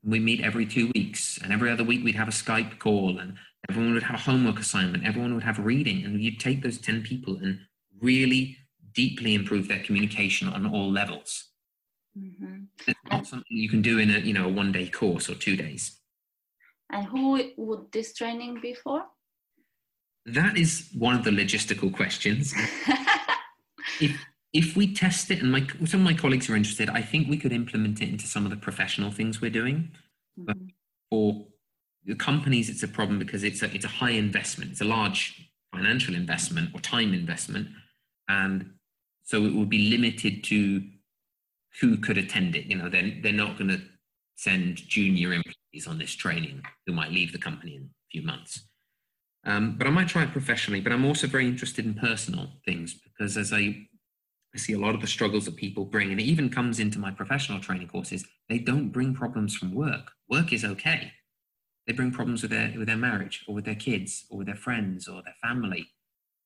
We meet every two weeks, and every other week we'd have a Skype call, and everyone would have a homework assignment, everyone would have a reading, and you'd take those 10 people and really deeply improve their communication on all levels. Mm-hmm. It's not something you can do in a you know a one day course or two days. And who would this training be for? That is one of the logistical questions. if if we test it, and my some of my colleagues are interested, I think we could implement it into some of the professional things we're doing. Mm-hmm. But for the companies, it's a problem because it's a it's a high investment, it's a large financial investment or time investment, and so it would be limited to who could attend it. You know, they're they're not going to send junior employees on this training who might leave the company in a few months. Um, but I might try it professionally. But I'm also very interested in personal things because as I, I see a lot of the struggles that people bring, and it even comes into my professional training courses, they don't bring problems from work. Work is okay. they bring problems with their with their marriage or with their kids or with their friends or their family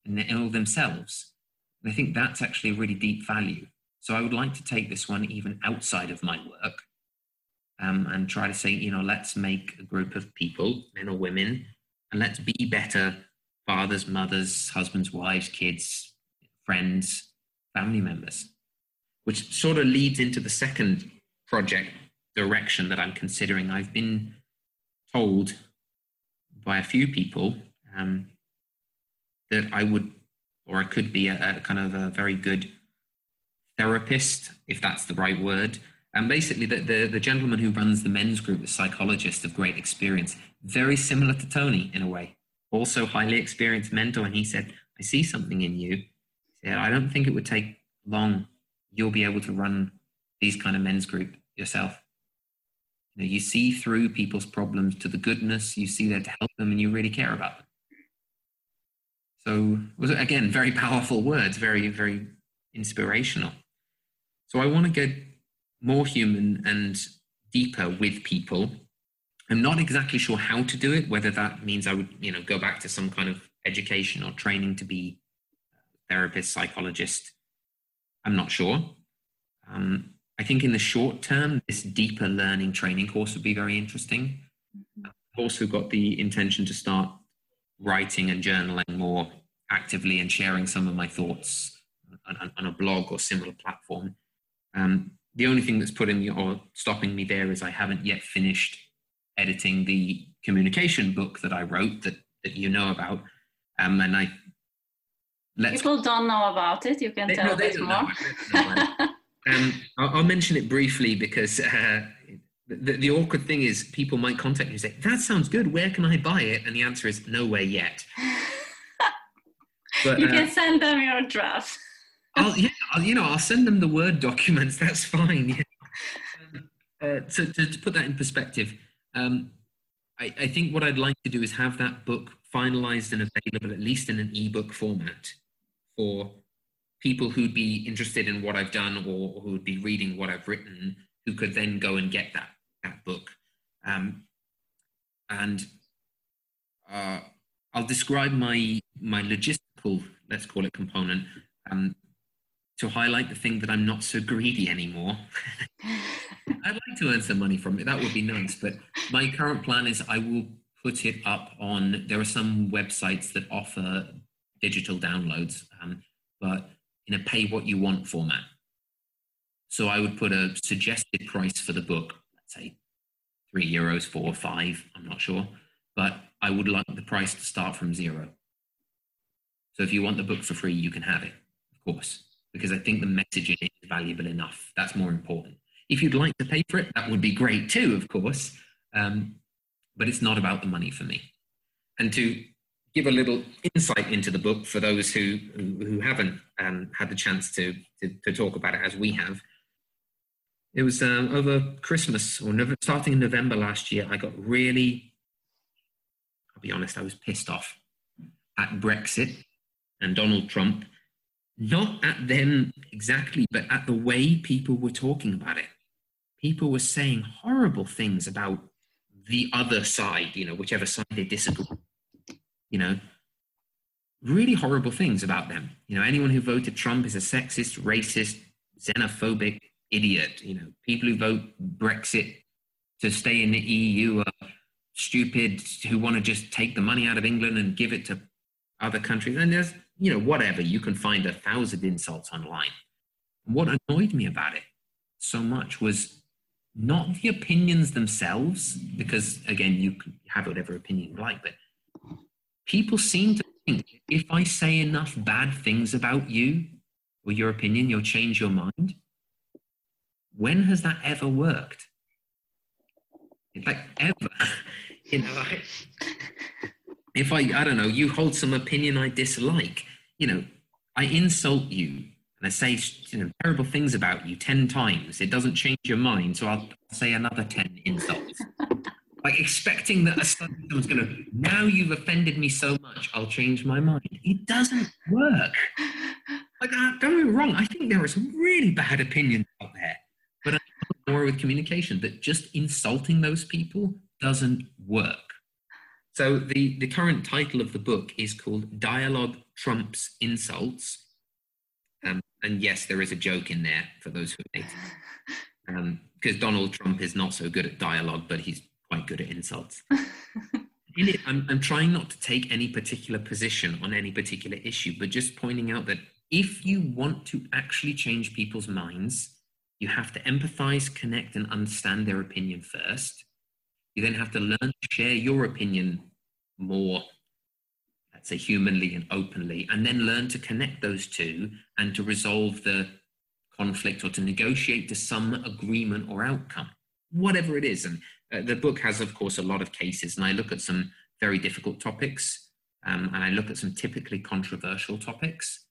and they're ill themselves. And I think that's actually a really deep value. So I would like to take this one even outside of my work um, and try to say, you know, let's make a group of people, men or women, and let's be better fathers, mothers, husbands, wives, kids, friends, family members, which sort of leads into the second project direction that I'm considering. I've been told by a few people um, that I would or I could be a, a, kind of a very good therapist, if that's the right word. And basically, the, the, the gentleman who runs the men's group, the psychologist of great experience, very similar to Tony in a way, also highly experienced mentor. And he said, I see something in you. He said, I don't think it would take long. You'll be able to run these kind of men's group yourself. You know, you see through people's problems to the goodness, you see there to help them, and you really care about them. So, was it again very powerful words, very very inspirational. So I want to get more human and deeper with people. I'm not exactly sure how to do it. Whether that means I would, you know, go back to some kind of education or training to be a therapist, psychologist. I'm not sure. Um, I think in the short term, this deeper learning training course would be very interesting. Mm-hmm. I've also got the intention to start writing and journaling more actively and sharing some of my thoughts on, on a blog or similar platform. Um, the only thing that's putting me or stopping me there is I haven't yet finished editing the communication book that I wrote that, that you know about. Um, and I people don't know about it. You can they, tell no, us more. um, I'll, I'll, mention it briefly because uh, the, the, awkward thing is people might contact you and say, that sounds good. Where can I buy it? And the answer is nowhere yet. But, you can uh, send them your draft. I'll, yeah, I'll, you know, I'll send them the Word documents. That's fine. Yeah. Um, uh, to, to, put that in perspective, um, I, I, think what I'd like to do is have that book finalized and available, at least in an ebook format, for people who'd be interested in what I've done or, or who would be reading what I've written, who could then go and get that that book. Um, and uh, I'll describe my my logistical, let's call it component, um, to highlight the thing that I'm not so greedy anymore. I'd like to earn some money from it. That would be nice. But my current plan is I will put it up on. There are some websites that offer digital downloads, um, but in a pay what you want format. So I would put a suggested price for the book, let's say three euros, four or five, I'm not sure. But I would like the price to start from zero. So if you want the book for free, you can have it, of course, because I think the messaging is valuable enough. That's more important. If you'd like to pay for it, that would be great too, of course. Um, but it's not about the money for me. And to give a little insight into the book for those who who, haven't um, had the chance to, to, to talk about it as we have. It was um, over Christmas or starting in November last year. I got really, I'll be honest, I was pissed off at Brexit and Donald Trump, not at them exactly, but at the way people were talking about it. People were saying horrible things about the other side, you know, whichever side they disagree. You know, really horrible things about them. You know, anyone who voted Trump is a sexist, racist, xenophobic idiot. You know, people who vote Brexit to stay in the EU are stupid, who want to just take the money out of England and give it to other countries. And there's you know, whatever, you can find a thousand insults online. What annoyed me about it so much was not the opinions themselves, because again, you can have whatever opinion you like, but people seem to think if I say enough bad things about you or your opinion, you'll change your mind. When has that ever worked? Like ever, you know, if I, I don't know, you hold some opinion I dislike, you know, I insult you and I say you know, terrible things about you 10 times, it doesn't change your mind. So I'll say another 10 insults. like expecting that someone's going to, now you've offended me so much, I'll change my mind. It doesn't work. Like, uh, don't get me wrong, I think there are some really bad opinions out there. But I'm more with communication that just insulting those people doesn't work So the, the current title of the book is called Dialogue Trumps Insults. Um, and yes, there is a joke in there for those who hate um, because Donald Trump is not so good at dialogue, but he's quite good at insults. in it, I'm, I'm trying not to take any particular position on any particular issue, but just pointing out that if you want to actually change people's minds, you have to empathize, connect, and understand their opinion first. You then have to learn to share your opinion more, let's say, humanly and openly, and then learn to connect those two and to resolve the conflict or to negotiate to some agreement or outcome, whatever it is. And uh, the book has, of course, a lot of cases, and I look at some very difficult topics, um, and I look at some typically controversial topics.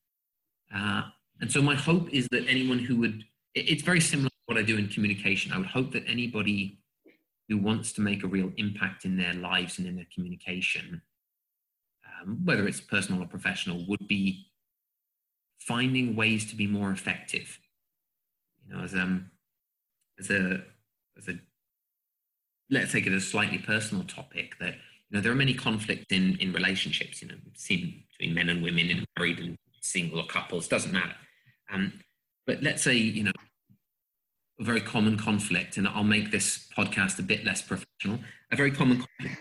Uh, and so my hope is that anyone who would, it, it's very similar to what I do in communication. I would hope that anybody who wants to make a real impact in their lives and in their communication, um, whether it's personal or professional, would be finding ways to be more effective. You know, as um, as a as a let's take it as a slightly personal topic that you know there are many conflicts in in relationships. You know, seen between men and women, in married and single or couples, doesn't matter. Um, but let's say you know a very common conflict, and I'll make this podcast a bit less professional. A very common conflict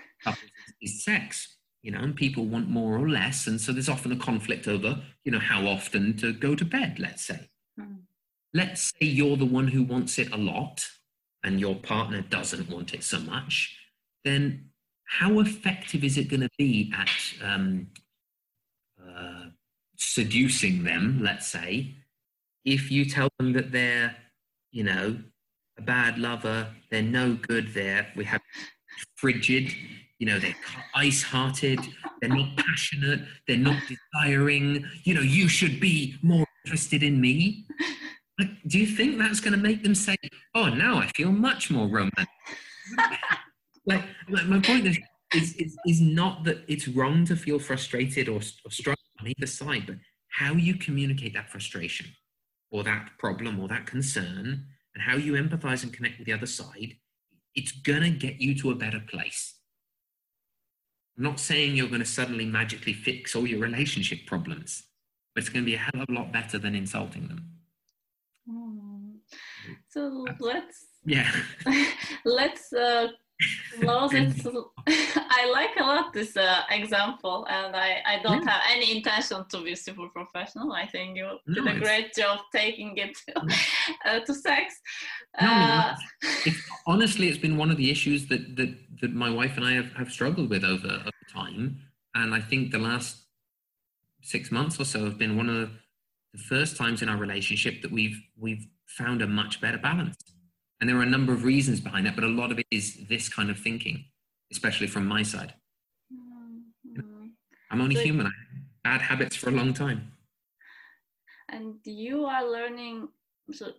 is sex. You know, and people want more or less, and so there's often a conflict over, you know, how often to go to bed. Let's say. Mm. Let's say you're the one who wants it a lot, and your partner doesn't want it so much. Then, how effective is it going to be at um, uh, seducing them? Let's say, if you tell them that they're you know, a bad lover, they're no good there. We have frigid, you know, they're ice hearted, they're not passionate, they're not desiring, you know, you should be more interested in me. Like, do you think that's going to make them say, oh, now I feel much more romantic? like, like, my point is, is, is, is, not that it's wrong to feel frustrated or, or struggle on either side, but how you communicate that frustration or that problem or that concern and how you empathize and connect with the other side, it's going to get you to a better place. I'm not saying you're going to suddenly magically fix all your relationship problems, but it's going to be a hell of a lot better than insulting them. Mm. So let's yeah let's uh, I like a lot this uh, example, and I, I don't yeah. have any intention to be super professional. I think you no, did a great job taking it uh, to sex. No, uh, it's, honestly, it's been one of the issues that, that, that my wife and I have, have struggled with over, over time. And I think the last six months or so have been one of the first times in our relationship that we've, we've found a much better balance. And there are a number of reasons behind that, but a lot of it is this kind of thinking, especially from my side. Mm-hmm. I'm only so, human. I had bad habits for a long time. And you are learning, so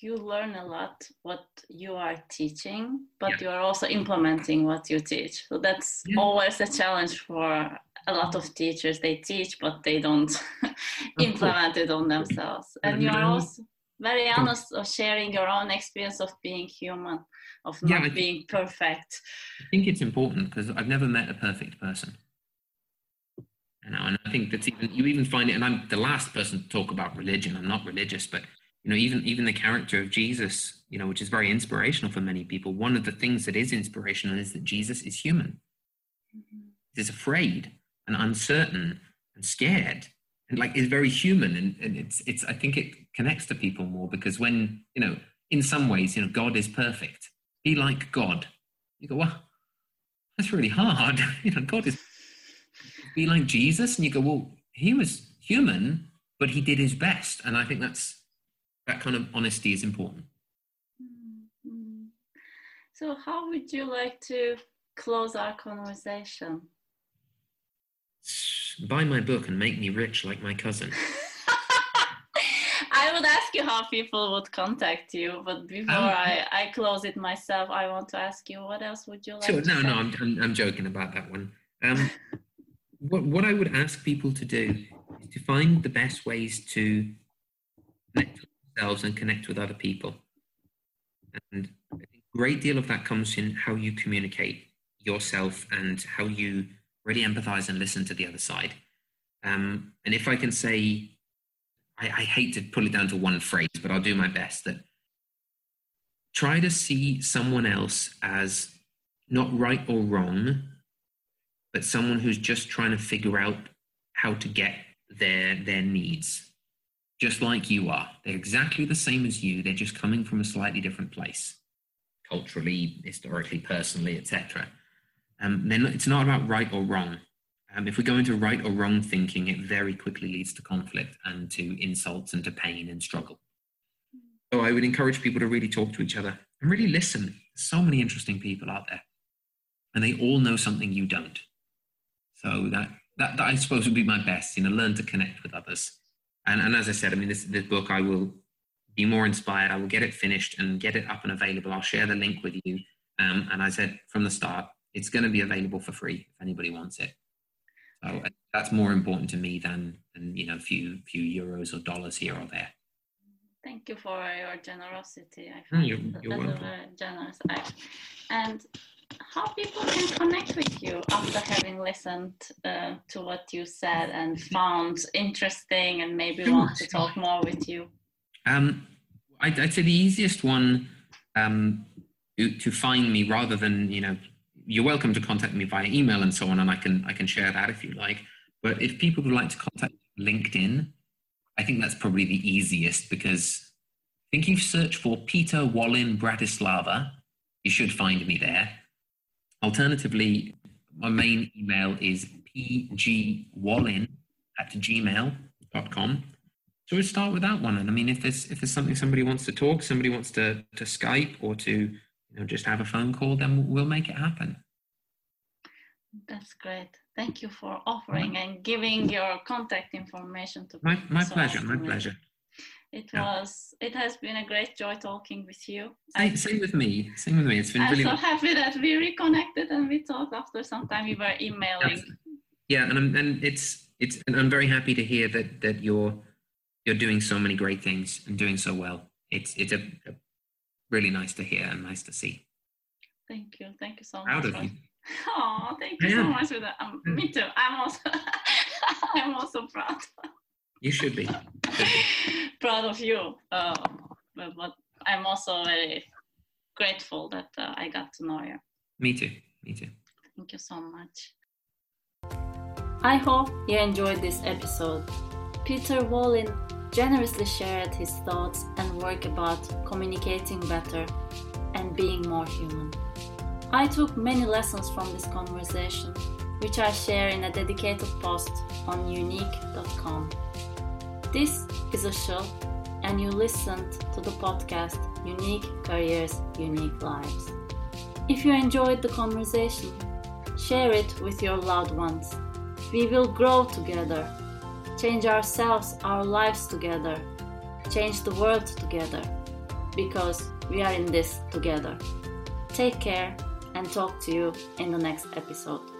you learn a lot what you are teaching, but yeah. you are also implementing what you teach. So that's yeah. always a challenge for a lot of teachers. They teach, but they don't implement it on themselves. And you're also very honest of sharing your own experience of being human of not yeah, being perfect. I think it's important because i've never met a perfect person. You know and i think that's even you even find it and i'm the last person to talk about religion. I'm not religious but you know even even the character of jesus you know which is very inspirational for many people one of the things that is inspirational is that jesus is human. Mm-hmm. he's afraid and uncertain and scared and like is very human and, and it's it's i think it connects to people more because when you know in some ways you know god is perfect. Be like god. You go well that's really hard. You know god is be like jesus and you go well he was human but he did his best. And i think that's that kind of honesty is important. Mm-hmm. so how would you like to close our conversation buy my book and make me rich like my cousin. I would ask you how people would contact you, but before um, I, I close it myself, I want to ask you what else would you like? Sure, no, no, I'm, I'm, I'm joking about that one. Um, what what I would ask people to do is to find the best ways to connect with themselves and connect with other people, and a great deal of that comes in how you communicate yourself and how you really empathize and listen to the other side. Um, and if I can say, I, I hate to pull it down to one phrase, but I'll do my best that try to see someone else as not right or wrong, but someone who's just trying to figure out how to get their their needs just like you are. They're exactly the same as you. They're just coming from a slightly different place culturally historically personally etc um, not, it's not about right or wrong um, if we go into right or wrong thinking it very quickly leads to conflict and to insults and to pain and struggle so i would encourage people to really talk to each other and really listen so many interesting people out there and they all know something you don't so that that, that I suppose would be my best, you know, learn to connect with others. And, and as I said, I mean, this, this book, I will be more inspired. I will get it finished and get it up and available. I'll share the link with you. Um, and I said from the start, it's going to be available for free if anybody wants it. So uh, that's more important to me than, than you know, a few, few euros or dollars here or there. Thank you for your generosity. I find you're, you're that's welcome. a very generous act. And how people can connect with you after having listened uh, to what you said and found interesting and maybe want to talk more with you. Um, I'd, I'd say the easiest one um, to, to find me, rather than you know, you're welcome to contact me via email and so on, and I can I can share that if you like. But if people would like to contact LinkedIn, I think that's probably the easiest because I think you search for Peter Wallin Bratislava, you should find me there. Alternatively, my main email is pgwallin at gmail.com. So we'll start with that one. And I mean, if there's if there's something somebody wants to talk, somebody wants to to Skype or to you know just have a phone call, then we'll make it happen. That's great. Thank you for offering and giving your contact information to My my so pleasure, my pleasure. It Yeah. was. It has been a great joy talking with you. Same, same with me. Same with me. It's been I'm really so happy that we reconnected and we talked after some time. We were emailing. yeah, and I'm, and it's it's and I'm very happy to hear that that you're you're doing so many great things and doing so well. It's it's a, a really nice to hear and nice to see. Thank you. Thank you so Proud much. of you. Oh, thank you so much for that. Um, me too. I'm also. I'm also proud. You should be. Should be. proud of you. Uh, but, but I'm also very grateful that uh, I got to know you. Me too. Me too. Thank you so much. I hope you enjoyed this episode. Peter Wallin generously shared his thoughts and work about communicating better and being more human. I took many lessons from this conversation, which I share in a dedicated post on unique.com. This is a show, and you listened to the podcast Unique Careers, Unique Lives. If you enjoyed the conversation, share it with your loved ones. We will grow together, change ourselves, our lives together, change the world together, because we are in this together. Take care and talk to you in the next episode.